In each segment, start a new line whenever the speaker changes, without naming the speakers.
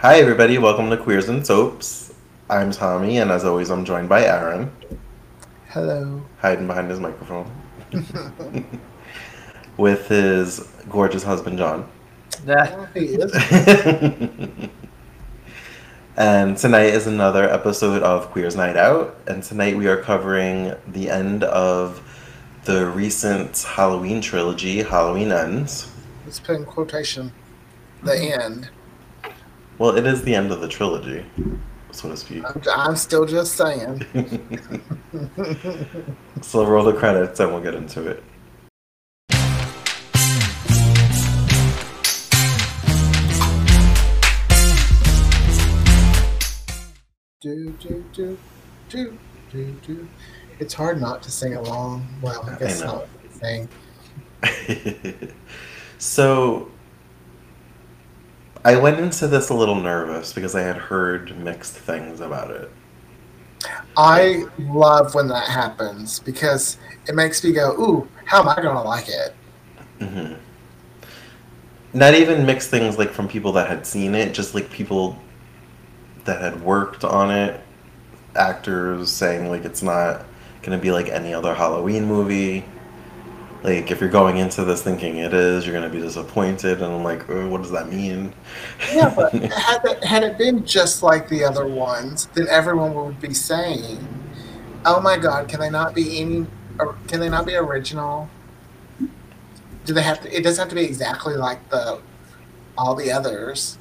Hi, everybody. Welcome to Queers and Soaps. I'm Tommy, and as always, I'm joined by Aaron,
Hello.
hiding behind his microphone, with his gorgeous husband, John.
Yeah, oh, he is.
and tonight is another episode of Queers Night Out, and tonight we are covering the end of the recent Halloween trilogy, Halloween Ends.
Let's put in quotation. The end.
Well, it is the end of the trilogy, so to speak.
I'm, I'm still just saying.
so roll the credits and we'll get into it.
Do do do do do do. It's hard not to sing along. Well, I guess
I
not sing.
so I went into this a little nervous because I had heard mixed things about it.
I love when that happens because it makes me go, "Ooh, how am I gonna like it?"
hmm Not even mixed things like from people that had seen it, just like people that had worked on it, actors saying like it's not gonna be like any other Halloween movie. Like if you're going into this thinking it is, you're gonna be disappointed, and I'm like, oh, what does that mean?
Yeah, but had it, had it been just like the other ones, then everyone would be saying, "Oh my God, can they not be any? Or can they not be original? Do they have to? It doesn't have to be exactly like the all the others."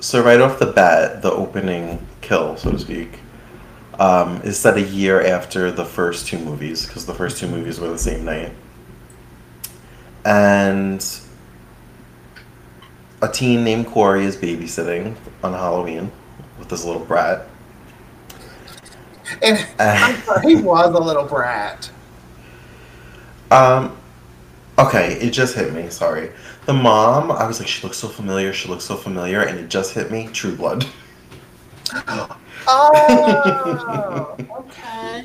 So right off the bat, the opening kill, so to speak, um, is set a year after the first two movies because the first two movies were the same night, and a teen named Corey is babysitting on Halloween with this little brat.
And he was a little brat.
Um, okay, it just hit me. Sorry, the mom. I was like, she looks so familiar. She looks so familiar, and it just hit me. True Blood.
Oh, okay.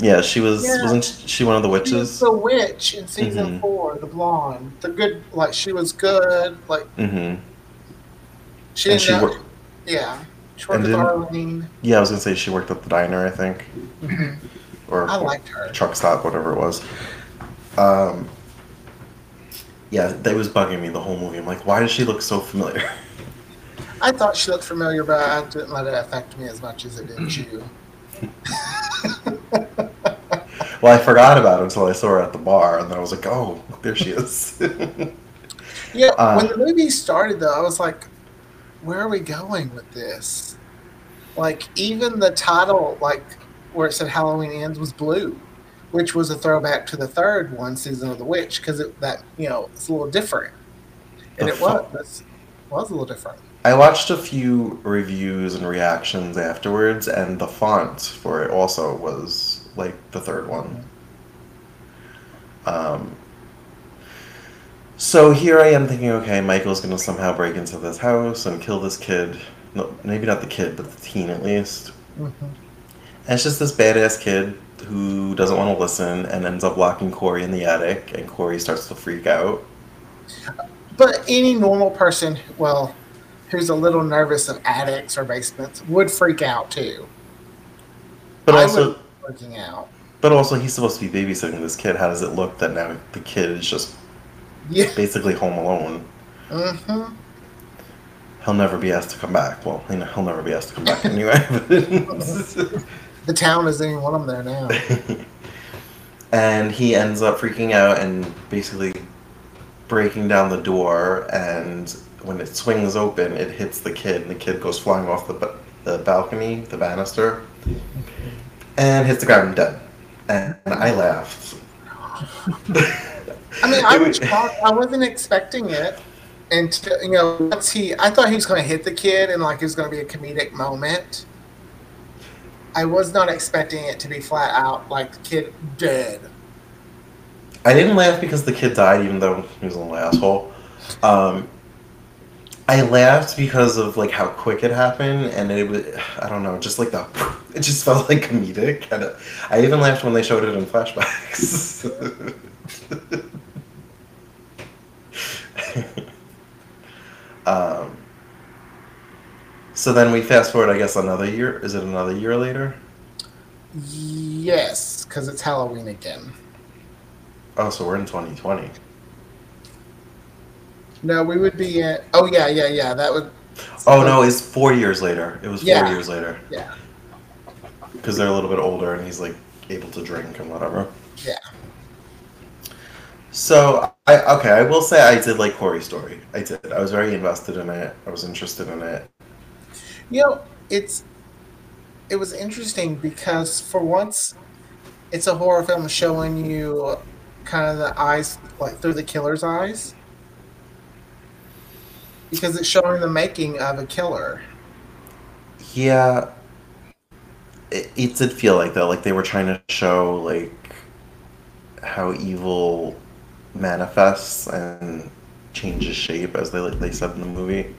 Yeah, she was.
Yeah.
Wasn't she one of the
She was
witches?
the witch in season
Mhm.
four, the blonde, the good. Like she was good. Like
Mm-hmm.
she didn't
she
know.
wor-
yeah, she worked with Arlene.
Yeah, I was gonna say she worked at the diner, I think,
Mhm.
or
I liked her.
truck stop, whatever it was. Um, yeah, that was bugging me the whole movie. I'm like, why does she look so familiar?
I thought she looked familiar, but I didn't let it affect me as much as it did you.
well, I forgot about it until I saw her at the bar, and then I was like, oh, there she is.
Yeah,
Uh,
when the movie started, though, I was like, where are we going with this? Like, even the title, like, where it said Halloween Ends was blue, which was a throwback to the third one, Season of the Witch, because that, you know, it's a little different. And it was, it was a little different.
I watched a few reviews and reactions afterwards, and the font for it also was like the third one. Um, so here I am thinking, okay, Michael's gonna somehow break into this house and kill this kid. No, maybe not the kid, but the teen at least.
hmm
And it's just this badass kid who doesn't want to listen and ends up locking Corey in the attic, and Corey starts to freak out.
But any normal person, well, who's a little nervous of attics or basements, would freak out too.
But
I
also,
freaking out.
but also, he's supposed to be babysitting this kid. How does it look that now the kid is just
Yeah.
basically home alone?
hmm
He'll never be asked to come back. Well, you know, he'll never be asked to come back anyway.
The town isn't even one of them there now.
and he ends up freaking out and basically breaking down the door. And when it swings open, it hits the kid, and the kid goes flying off the the balcony, the banister, and hits the ground dead. And I laughed.
I mean, I was. I wasn't expecting it. And to, you know, once he, I thought he was going to hit the kid and like it was going to be a comedic moment. I was not expecting it to be flat out like the kid dead.
I didn't laugh because the kid died, even though he was a little asshole. Um, I laughed because of like how quick it happened, and it was I don't know, just like the it just felt like comedic. And I even laughed when they showed it in flashbacks. um, So then we fast forward, I guess, another year. Is it another year later?
Yes, because it's Halloween again.
Oh, so we're in 2020.
No, we would be in. Oh yeah, yeah, yeah. That would.
Oh no, it's four years later. It was four
Yeah.
years later
Yeah,
because they're a little bit older and he's like able to drink and whatever.
yeah.
So I okay, I will say I did like Corey's story. I did. I was very invested in it. I was interested in it.
You know, it's it was interesting because for once, it's a horror film showing you kind of the eyes, like through the killer's eyes, because it's showing the making of a killer.
Yeah, it, it did feel like that. Like they were trying to show like how evil manifests and changes shape, as they like they said in the movie.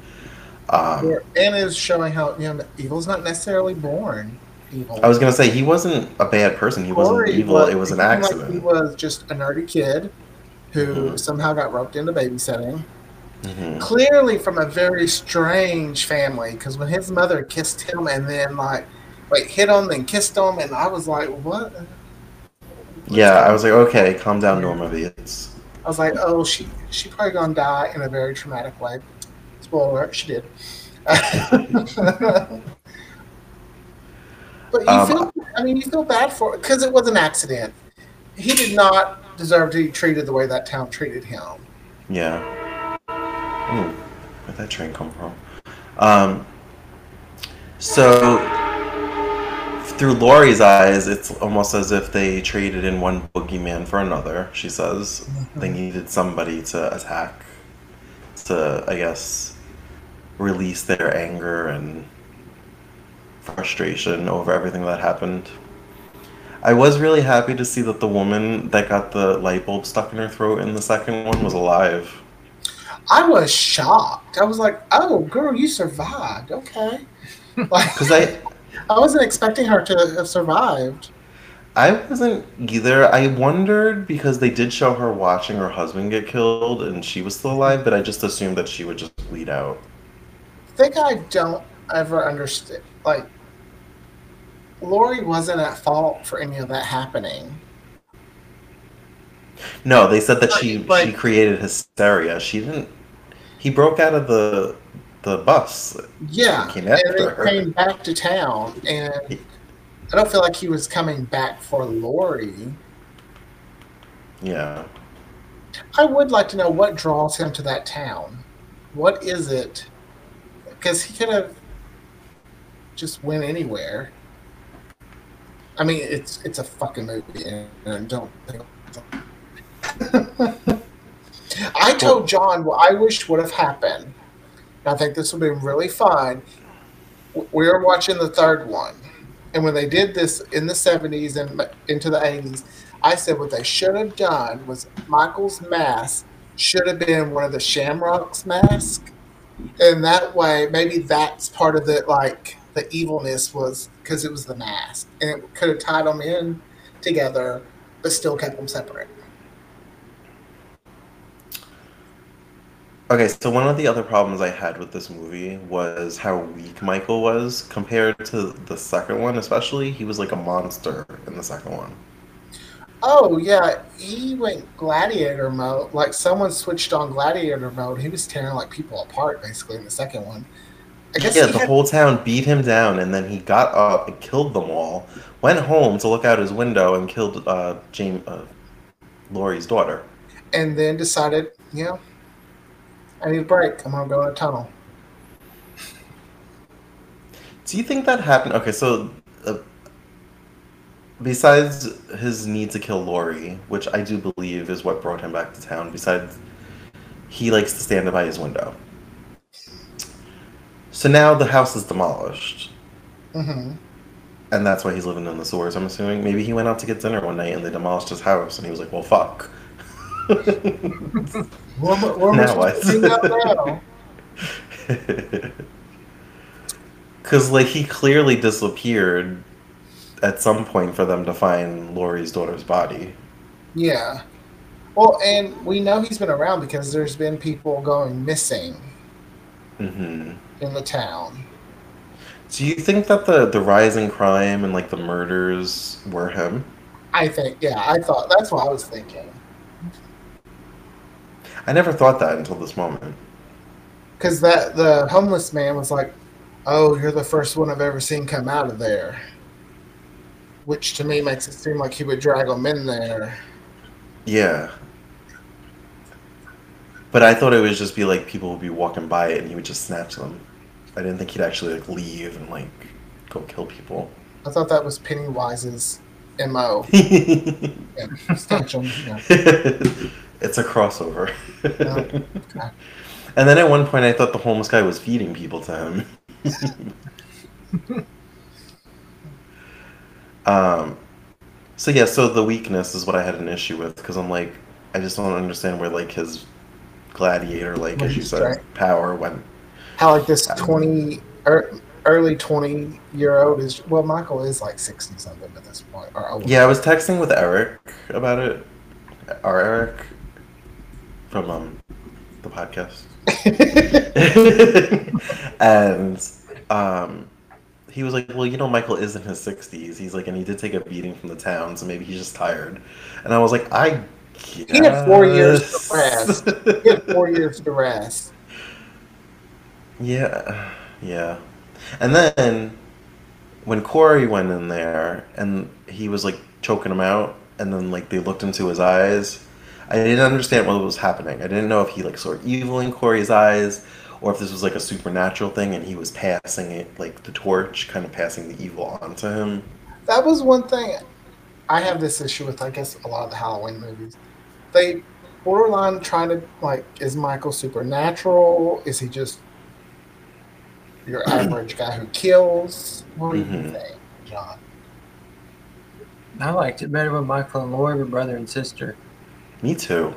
Um,
and is showing how you know evil's not necessarily born evil.
I was gonna say he wasn't a bad person. He wasn't evil.
was-
it was an
seemed like
accident.
he was just a nerdy kid who
Mhm.
somehow got roped into babysitting.
Mhm.
Clearly from a very strange family, because when his mother kissed him and then like, wait, hit him and kissed him, and I was like, what?
Yeah, I was like, okay, calm down, Norma Bates.
I was like, oh, she she probably gonna die in a very traumatic way. Spoiler, alert, she did. but you
Um,
feel, I mean, you feel bad for because it was an accident. He did not deserve to be treated the way that town treated him.
Yeah. Ooh, where'd that train come from? Um, so, through Laurie's eyes, it's almost as if they traded in one boogeyman for another. She says they needed somebody to attack, to, I guess, release their anger and frustration over everything that happened. I was really happy to see that the woman that got the light bulb stuck in her throat in the second one was alive.
I was shocked. I was like, "Oh, girl, you survived. Okay." Like,
Because I,
I wasn't expecting her to have survived.
I wasn't either. I wondered because they did show her watching her husband get killed and she was still alive, but I just assumed that she would just bleed out.
think I don't ever understand. Like, Laurie wasn't at fault for any of that happening.
No, they said that she
Like-
she created hysteria. She didn't. He broke out of the the bus.
Yeah,
Came
and then
her.
came back to town, and I don't feel like he was coming back for Laurie.
Yeah.
I would like to know what draws him to that town. What is it? Because he could have just went anywhere. I mean, it's it's a fucking movie, and, and don't. I told John what I wished would have happened. I think this would be really fun. We were watching the third one, and when they did this in the '70s and into the '80s, I said what they should have done was Michael's mask should have been one of the Shamrocks mask, and that way maybe that's part of the like the evilness was because it was the mask, and it could have tied them in together, but still kept them separate.
Okay, so one of the other problems I had with this movie was how weak Michael was compared to the second one, especially. He was like a monster in the second one.
Oh yeah, he went gladiator mode. Like someone switched on gladiator mode. He was tearing like people apart basically in the second one. I guess
Yeah, the
had-
whole town beat him down, and then he got up and killed them all. Went home to look out his window and killed uh, James, uh, Laurie's daughter.
and then decided, you know, I need a break. I'm gonna go in a tunnel.
Do you think that happened? Okay, so uh, besides his need to kill Laurie, which I do believe is what brought him back to town, besides he likes to stand by his window. So now the house is demolished,
hmm
and that's why he's living in the sewers. I'm assuming maybe he went out to get dinner one night and they demolished his house, and he was like, "Well, fuck."
Where, am I- where
Now what? Because, like, he clearly disappeared at some point for them to find Laurie's daughter's body.
Yeah. Well, and we know he's been around because there's been people going missing
hmm
in the town.
Do you think that the the rise in crime and like the murders were him?
I think, yeah, I thought that's what I was thinking.
I never thought that until this moment.
Because that the homeless man was like, "Oh, you're the first one I've ever seen come out of there," which to me makes it seem like he would drag them in there.
Yeah. But I thought it would just be like people would be walking by it and he would just snatch them. I didn't think he'd actually like leave and like go kill people.
I thought that was Pennywise's mo. yeah, snatch 'em, yeah.
it's a crossover.
Yeah.
And then at one point, I thought the homeless guy was feeding people to him. um, so yeah, so the weakness is what I had an issue with because I'm like, I just don't understand where like his gladiator, like as you said,
Right.
power went.
How like this twenty er, early twenty year old is well, Michael is like sixty something at this point. Or.
Yeah, I was texting with Eric about it. Our Eric from um the podcast. and um, he was like, "Well, you know, Michael is in his sixties. He's like, and he did take a beating from the town, so maybe he's just tired." And I was like, "I."
He had four years to rest. He had four years to rest.
yeah, yeah. And then when Corey went in there and he was like choking him out, and then like they looked into his eyes, I didn't understand what was happening. I didn't know if he like saw evil in Corey's eyes, or if this was like a supernatural thing and he was passing it like the torch, kind of passing the evil onto him.
That was one thing I have this issue with. I guess a lot of the Halloween movies, they borderline trying to like, is Michael supernatural? Is he just your average guy who kills? What do you
Mhm.
think, John?
I liked it better when Michael and Laura were brother and sister.
Me too.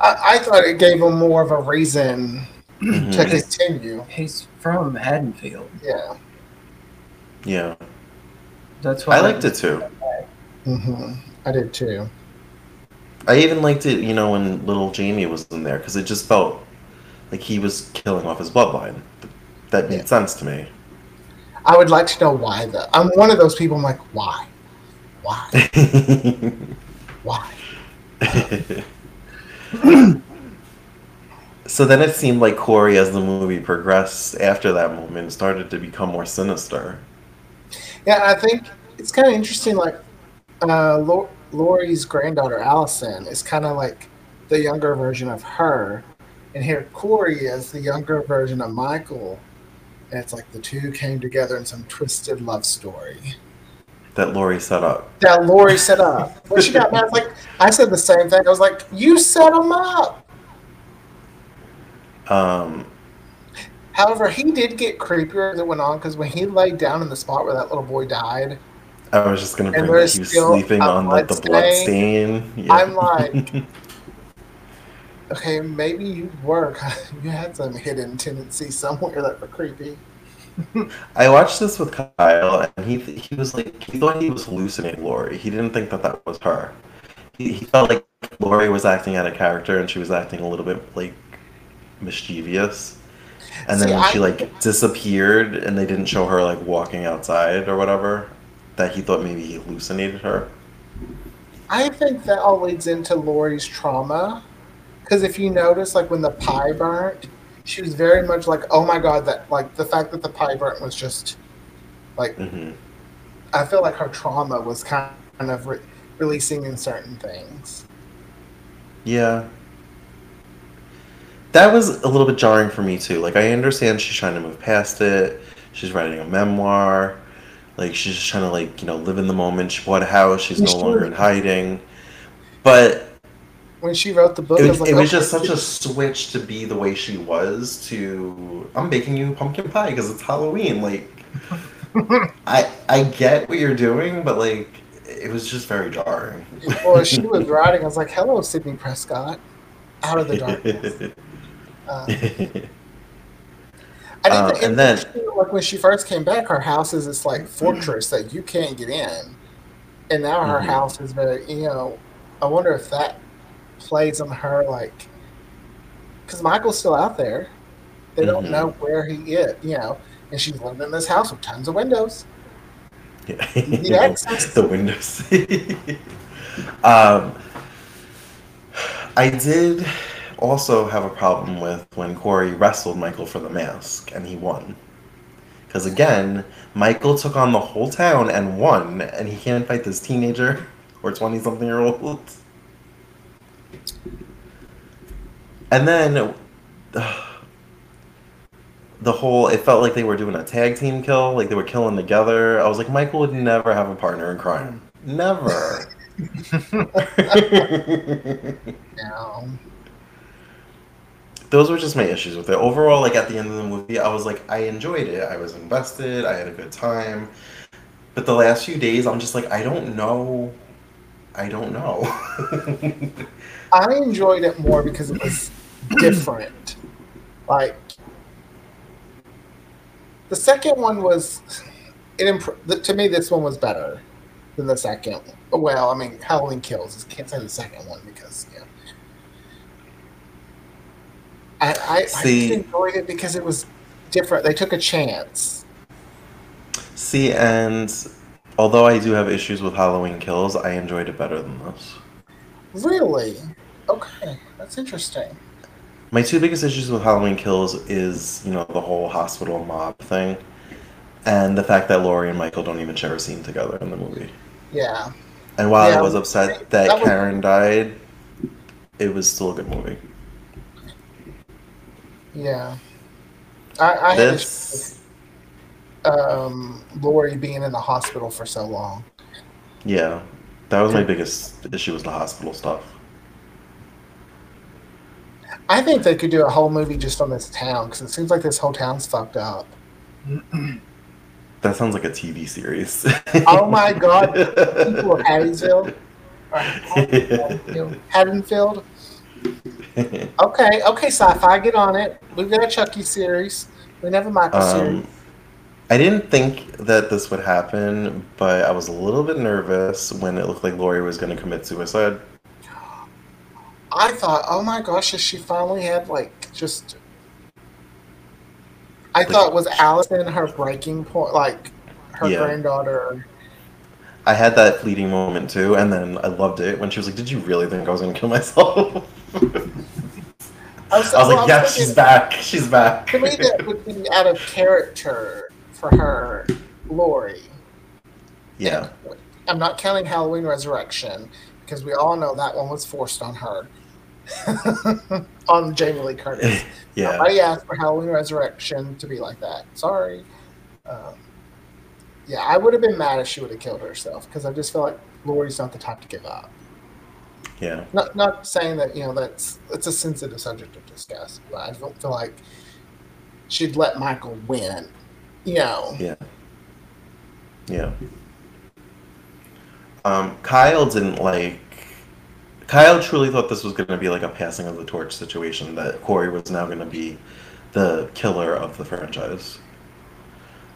I, I thought it gave him more of a reason to
Mhm.
continue.
He's from Haddonfield.
Yeah.
Yeah,
That's why
I liked it too.
hmm I did too.
I even liked it, you know, when little Jamie was in there because it just felt like he was killing off his bloodline. That made
Yeah.
sense to me.
I would like to know why though. I'm one of those people. I'm like, why, why, why?
so then it seemed like Corey, as the movie progressed after that moment, started to become more sinister.
Yeah, I think it's kind of interesting. Like, uh, Laurie's granddaughter Allison is kind of like the younger version of her, and here Corey is the younger version of Michael. And it's like the two came together in some twisted love story
That Laurie set up.
that Laurie set up. When she got mad, I was like, I said the same thing. I was like, you set them up.
Um,
However, he did get creepier as it went on because when he laid down in the spot where that little boy died,
I was just gonna bring that he was sleeping on like the
blood stain.
Yeah.
I'm like, okay, maybe you were. You had some hidden tendencies somewhere that were creepy.
I watched this with Kyle, and he he was like he thought he was hallucinating Laurie. He didn't think that that was her. He, he felt like Laurie was acting out of character, and she was acting a little bit like mischievous. And then
See,
when she
I-
like disappeared, and they didn't show her like walking outside or whatever, that he thought maybe he hallucinated her.
I think that all leads into Laurie's trauma. Because if you notice, like when the pie burnt, she was very much like, oh my god, that, like the fact that the pie burnt was just, like,
hmm
I feel like her trauma was kind of re- releasing in certain things.
Yeah. That was a little bit jarring for me too. Like I understand she's trying to move past it. She's writing a memoir. Like she's just trying to like, you know, live in the moment. She bought a house, she's no longer in hiding. But
When she wrote the book,
it was,
like,
it was
okay,
just such a switch to be the way she was to I'm baking you pumpkin pie because it's Halloween. Like I I get what you're doing, but like it was just very jarring.
well, she was writing, I was like, hello, Sidney Prescott, out of the darkness. Uh, I think
Um,
the
and then-
like when she first came back, her house is this like fortress that you can't get in, and now her
Mhm.
house is very, you know. I wonder if that plays on her like, because Michael's still out there. They don't
Mhm.
know where he is, you know, and she's living in this house with tons of windows.
Yeah.
The access.
the windows. um, I did also have a problem with when Corey wrestled Michael for the mask and he won. Because again, Michael took on the whole town and won, and he can't fight this teenager or 20 something year old. And then the whole, it felt like they were doing a tag team kill, like they were killing together. I was like, Michael would never have a partner in crime. Never.
No.
those were just my issues with it. Overall, like at the end of the movie, I was like, I enjoyed it. I was invested. I had a good time. But the last few days, I'm just like, I don't know. I don't know.
I enjoyed it more because it was different. Like the second one was, it imp- to me this one was better than the second. Well, I mean, Halloween Kills. I can't say the second one because yeah. I I, I
See-
just enjoyed it because it was different. They took a chance.
See, and although I do have issues with Halloween Kills, I enjoyed it better than this.
Really? Okay, that's interesting.
My two biggest issues with Halloween Kills is, you know, the whole hospital mob thing, and the fact that Laurie and Michael don't even share a scene together in the movie.
Yeah.
And while
Yeah,
I was upset
that
that
was-
Karen died, it was still a good movie.
Yeah. I, I had
This,
um, Laurie being in the hospital for so long.
yeah, that was my biggest issue was the hospital stuff.
I think they could do a whole movie just on this town because it seems like this whole town's fucked up.
That sounds like a TV series.
Oh my god, people of Hattiesville or Haddonfield. Okay, okay, Syfy, get on it. We've got a Chucky series. We never Michael series.
Um, I didn't think that this would happen, but I was a little bit nervous when it looked like Laurie was going to commit suicide.
I thought, oh my gosh, has she finally had like just? I
Like-
thought was Allison her breaking point, like her
Yeah.
granddaughter.
I had that fleeting moment too, and then I loved it when she was like, "Did you really think I was going to kill myself?"
I was,
I was
well,
like, "Yes,
thinking-
she's back. She's back."
To me, that would be out of character for her, Laurie.
yeah,
I'm not counting Halloween Resurrection because we all know that one was forced on her. on Jamie Lee Curtis.
yeah.
Nobody asked for Halloween Resurrection to be like that. Sorry. Um, yeah, I would have been mad if she would have killed herself because I just feel like Laurie's not the type to give up.
Yeah,
Not not saying that you know that's it's a sensitive subject to discuss, but I don't feel like she'd let Michael win. You know.
yeah, yeah. Um, Kyle didn't like. Kyle truly thought this was going to be like a passing of the torch situation. That Corey was now going to be the killer of the franchise.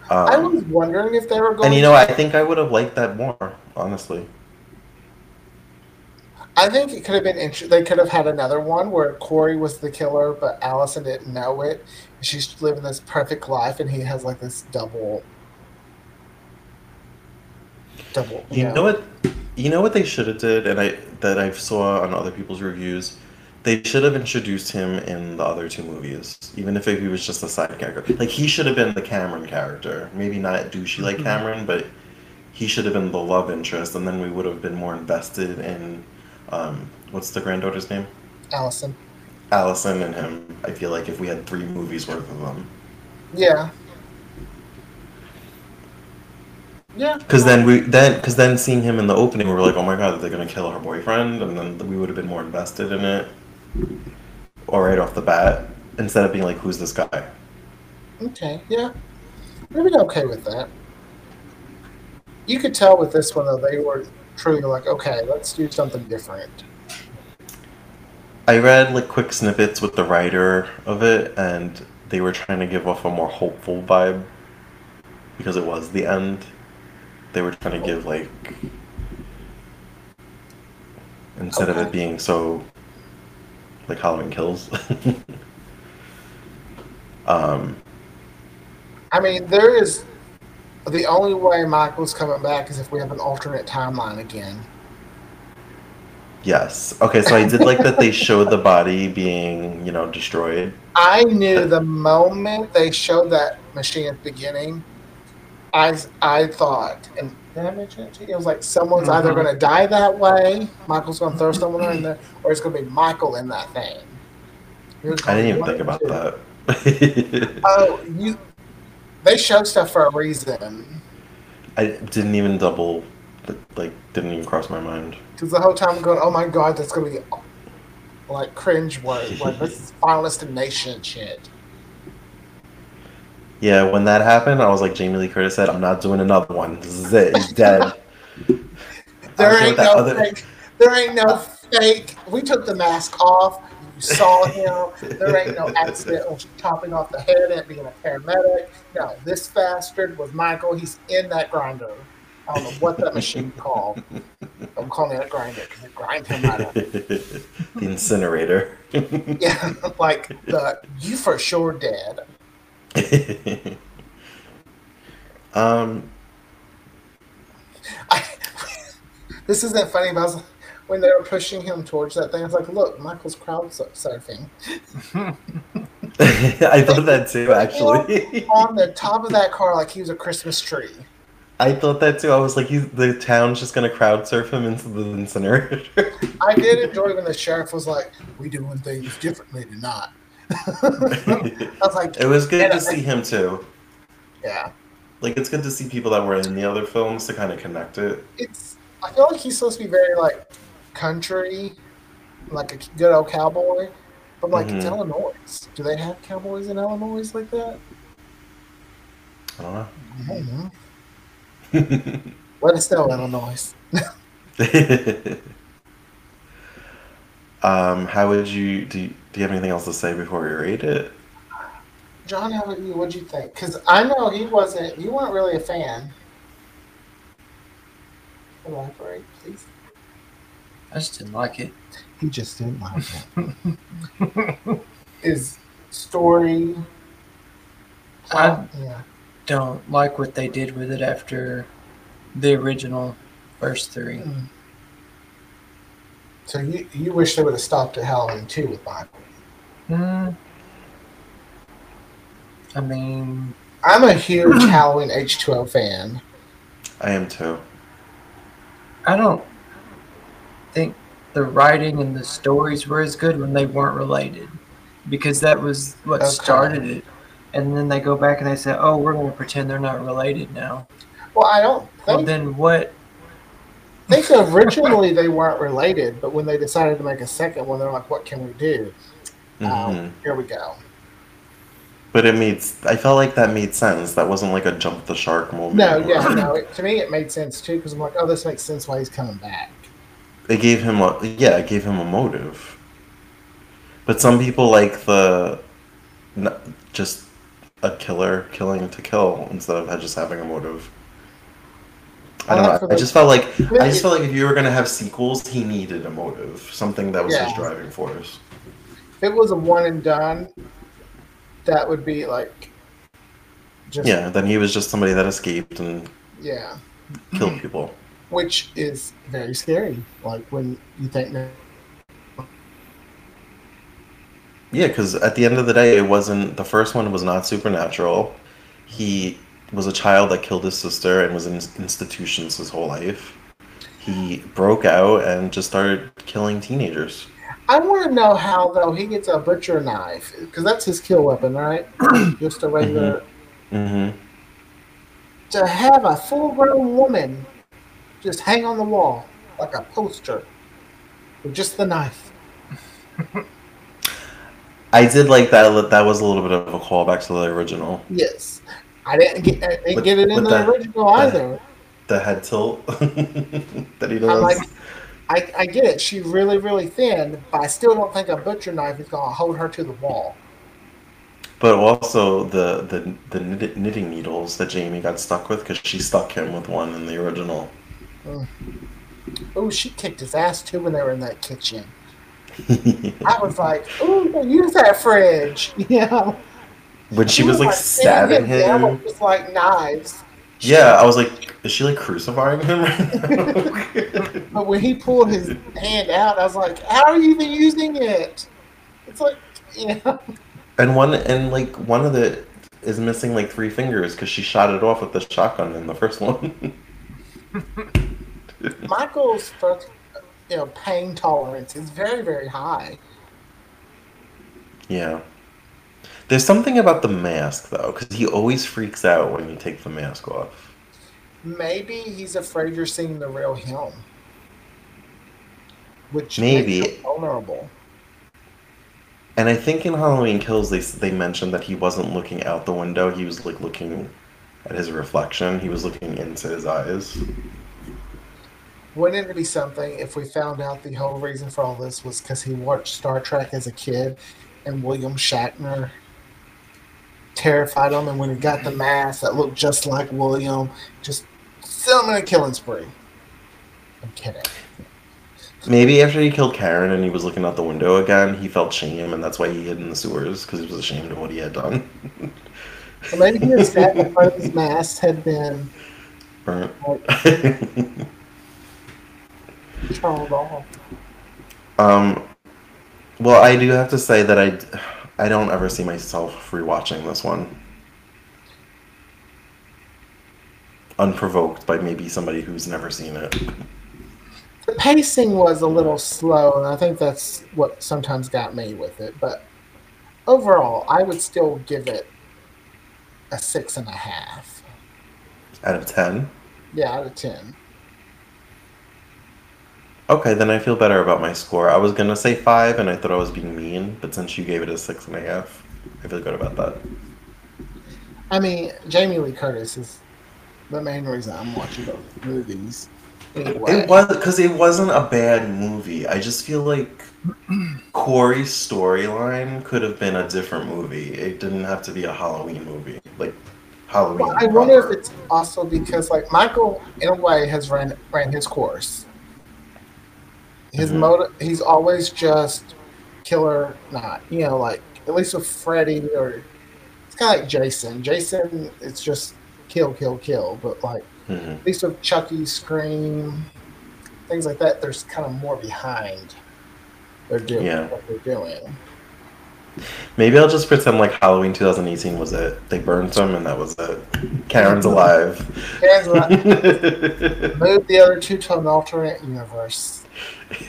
Um,
I was wondering if they were going.
and you know, I think I would have liked that more, honestly.
I think it could have been interesting. They could have had another one where Corey was the killer, but Allison didn't know it. She's living this perfect life, and he has like this double, double.
You know what? You know what they should have did, and I that I saw on other people's reviews. They should have introduced him in the other two movies, even if he was just a side character. Like he should have been the Cameron character. Maybe not douchey like
Mhm.
Cameron, but he should have been the love interest, and then we would have been more invested in um, what's the granddaughter's name?
Allison.
Allison and him. I feel like if we had three movies worth of them,
Yeah. Yeah.
because then we then because then seeing him in the opening, we were like, oh my god, they're gonna kill her boyfriend, and then we would have been more invested in it. Or right off the bat, instead of being like, who's this guy?
Okay. Yeah. I've been okay with that. You could tell with this one though they were truly like, okay, let's do something different.
I read like quick snippets with the writer of it, and they were trying to give off a more hopeful vibe because it was the end. They were trying to give like instead of it being so like Halloween Kills. um,
I mean, there is the only way Michael's coming back is if we have an alternate timeline again.
Yes. Okay, so I did like that they showed the body being, you know, destroyed.
I knew the moment they showed that machine at the beginning, I I thought, and did I mention it to you? It was like someone's either
Mhm.
going to die that way, Michael's going to throw someone in there, or it's going to be Michael in that thing.
I didn't even think about
two.
that.
Oh, you. They showed stuff for a reason.
I didn't even double, like, didn't even cross my mind.
Because the whole time I'm going, oh my god, that's going to be like cringe word. Like, this is Final Destination shit.
Yeah, when that happened, I was like Jamie Lee Curtis said, "I'm not doing another one. This is it. He's dead."
There ain't no
other-
fake. There ain't no fake. We took the mask off. You saw him. There ain't no accidental chopping off the head and being a paramedic. No, this bastard was Michael. He's in that grinder. I don't know what that machine called. I'm calling it a grinder because it grinds him right up.
the incinerator.
Yeah, like the you for sure dead.
um,
I, this isn't funny, but when they were pushing him towards that thing, I was like, "Look, Michael's crowd surfing
I thought that too. Actually,
on the top of that car like he was a Christmas tree."
I thought that too. I was like, the town's just gonna crowd surf him into the incinerator.
I did enjoy when the sheriff was like, "We doing things differently tonight." I was like,
it was good to see him too.
"Yeah,
Like, it's good to see people that were in the other films to kind of connect it.
it's." I feel like he's supposed to be very like country, like a good old cowboy. But like it's
Mhm.
Illinois. Do they have cowboys in Illinois like that?
I don't know.
I don't know. Let us know, Illinois.
um, how would you do? You, do you have anything else to say before we rate it?
John, how about you? What'd you think? Because I know he wasn't. You weren't really a fan. Elaborate, please.
I just didn't like it.
He just didn't like it. His story. plot, yeah.
Don't like what they did with it after the original first three. Mm.
So you you wish they would have stopped at Halloween too with Michael.
Hmm. I mean,
I'm a huge Halloween H two O fan.
I am too.
I don't think the writing and the stories were as good when they weren't related, because that was what
Okay.
started it. And then they go back and they say, "Oh, we're going to pretend they're not related now."
Well, I don't
Well, then what?
Think originally they weren't related, but when they decided to make a second one, they're like, "What can we do?"
Mhm.
Um, here we go.
But it made. I felt like that made sense. That wasn't like a jump the shark moment.
No,
or-
yeah, no. It, to me, it made sense too because I'm like, "Oh, this makes sense why he's coming back."
It gave him a yeah. It gave him a motive. But some people like the, just a killer killing to kill instead of just having a motive. I don't
I like for
know. I just felt like I just felt like if you were gonna have sequels, he needed a motive, something that was his driving force.
If it was a one and done, that would be like, just
Yeah. Then he was just somebody that escaped and
yeah.
killed people.
which is very scary. Like when you think that
Yeah, because at the end of the day, it wasn't the first one was not supernatural. He was a child that killed his sister and was in institutions his whole life. He broke out and just started killing teenagers.
I want to know how though he gets a butcher knife because that's his kill weapon, right? Just a regular.
Mm-hmm.
To have a full-grown woman just hang on the wall like a poster with just the knife.
I did like that. That was a little bit of a callback to the original.
Yes, I didn't get I didn't
With-
get it in
with
the original
that-
either.
The head tilt that he does.
I'm like, I, I get it. She's really, really thin, but I still don't think a butcher knife is gonna hold her to the wall.
but also the the the knitting needles that Jamie got stuck with because she stuck him with one in the original.
Oh, she kicked his ass too when they were in that kitchen. I was like, "Ooh, use that fridge," you know.
When she was like
pinning
stabbing him.
with just like knives.
Yeah, I was like, is she like crucifying him right now?
But when he pulled his hand out, I was like, "How are you even using it?" It's like, you know,
and one and like one of the is missing like three fingers because she shot it off with the shotgun in the first one.
Michael's first, you know, pain tolerance is very, very high.
yeah. There's something about the mask though, because he always freaks out when you take the mask off.
Maybe he's afraid you're seeing the real him, which
Maybe.
makes him vulnerable.
And I think in Halloween Kills they they mentioned that he wasn't looking out the window; he was like looking at his reflection. He was looking into his eyes.
Wouldn't it be something if we found out the whole reason for all this was because he watched Star Trek as a kid, and William Shatner terrified him, and when he got the mask that looked just like William, just sent him in a killing spree. I'm kidding.
Maybe after he killed Karen and he was looking out the window again, he felt shame, and that's why he hid in the sewers because he was ashamed of what he had done.
Or maybe his that in front his mask had been
Burnt.
charred off.
um, well, I do have to say that I, I don't ever see myself rewatching this one. Unprovoked by maybe somebody who's never seen it.
The pacing was a little slow, and I think that's what sometimes got me with it. But overall, I would still give it a six and a half.
Out of 10?
Yeah, out of ten.
Okay, then I feel better about my score. I was gonna say 5 and I thought I was being mean, but since you gave it a 6.5, I feel good about that.
I mean, Jamie Lee Curtis is the main reason I'm watching those movies. Anyway,
It was because it wasn't a bad movie. I just feel like Corey's storyline could have been a different movie. It didn't have to be a Halloween movie, like Halloween.
Well, I wonder if it's also because like Michael, in a way, has ran ran his course. His
Mhm.
motive, he's always just killer, not you know, like at least with Freddy or it's kind of like Jason. Jason, it's just kill, kill, kill. But like
Mhm.
at least with Chucky, Scream, things like that, there's kind of more behind. They're doing
Yeah.
what they're doing.
Maybe I'll just pretend like Halloween 2018 was it. They burned him and that was it. Karen's alive.
Karen's alive. Move the other two to an alternate universe.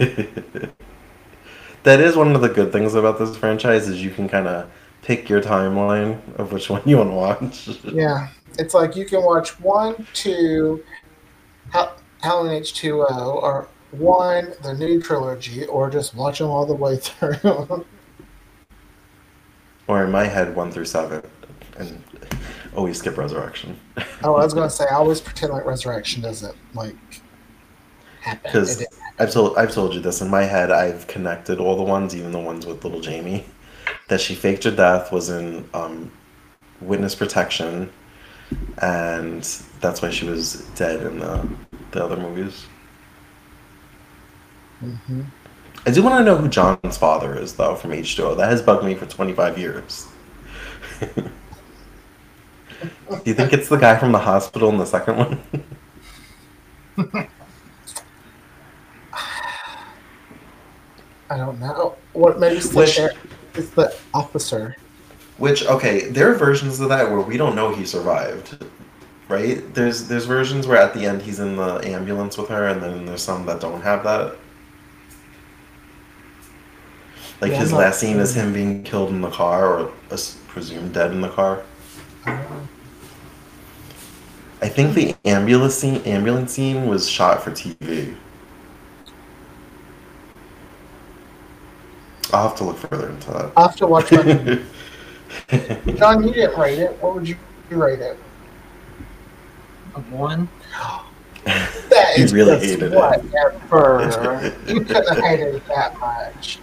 that is one of the good things about this franchise is you can kind of pick your timeline of which one you want to watch.
Yeah, it's like you can watch one, two, Hal- Halloween H two O, or one the new trilogy, or just watch them all the way through.
Or in my head, one through seven, and always skip Resurrection.
oh, I was gonna say I always pretend like Resurrection doesn't like happen.
Because I've told I've told you this in my head. I've connected all the ones, even the ones with little Jamie, that she faked her death was in um, witness protection, and that's why she was dead in the the other movies.
Mhm.
I do want to know who John's father is, though, from H2O. That has bugged me for 25 years. do you think it's the guy from the hospital in the second one?
I don't know. What maybe it's the,
Which-
it's the officer.
Which okay, there are versions of that where we don't know he survived, right? There's there's versions where at the end he's in the ambulance with her, and then there's some that don't have that. Like
Yeah,
his last scene is him being killed in the car, or as- presumed dead in the car.
Uh,
I think the ambulance scene ambulance scene was shot for TV. I'll have to look further into that.
I'll have to watch my John, you didn't rate it. What would you rate it?
A one.
That
You really
just
hated it.
whatever. you couldn't have hated it that much.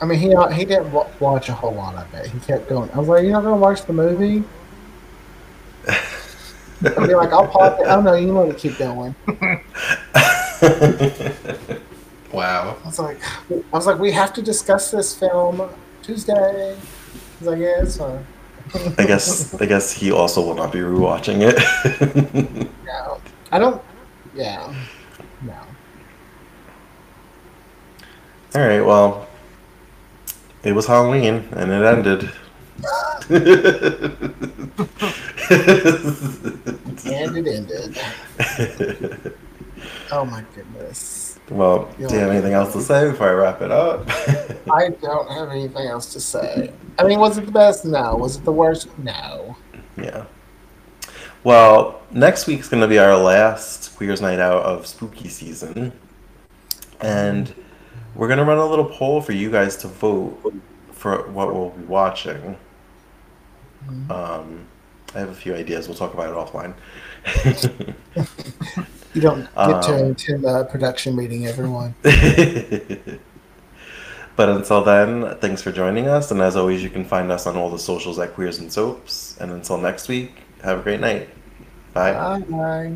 I mean, he he didn't watch a whole lot of it. He kept going. I was like, "You're not gonna watch the movie?" I'd be like, "I'll pause it." Oh no, you want to keep going.
wow.
I was like, "I was like, we have to discuss this film Tuesday. 'cause I guess. Or,
I guess I guess he also will not be rewatching it.
no. I don't. Yeah. No.
All right, well, it was Halloween and it ended.
And it ended. Oh my goodness.
Well, do you have anything else to say before I wrap it up?
I don't have anything else to say. I mean, was it the best? No. Was it the worst? No.
yeah. Well, next week's going to be our last Queers Night Out of spooky season. And we're going to run a little poll for you guys to vote for what we'll be watching. Um, I have a few ideas. We'll talk about it offline.
You don't get to
Um,
attend the production meeting, everyone.
but until then, thanks for joining us. And as always, you can find us on all the socials at Queers and Soaps. And until next week, have a great night. Bye.
Bye.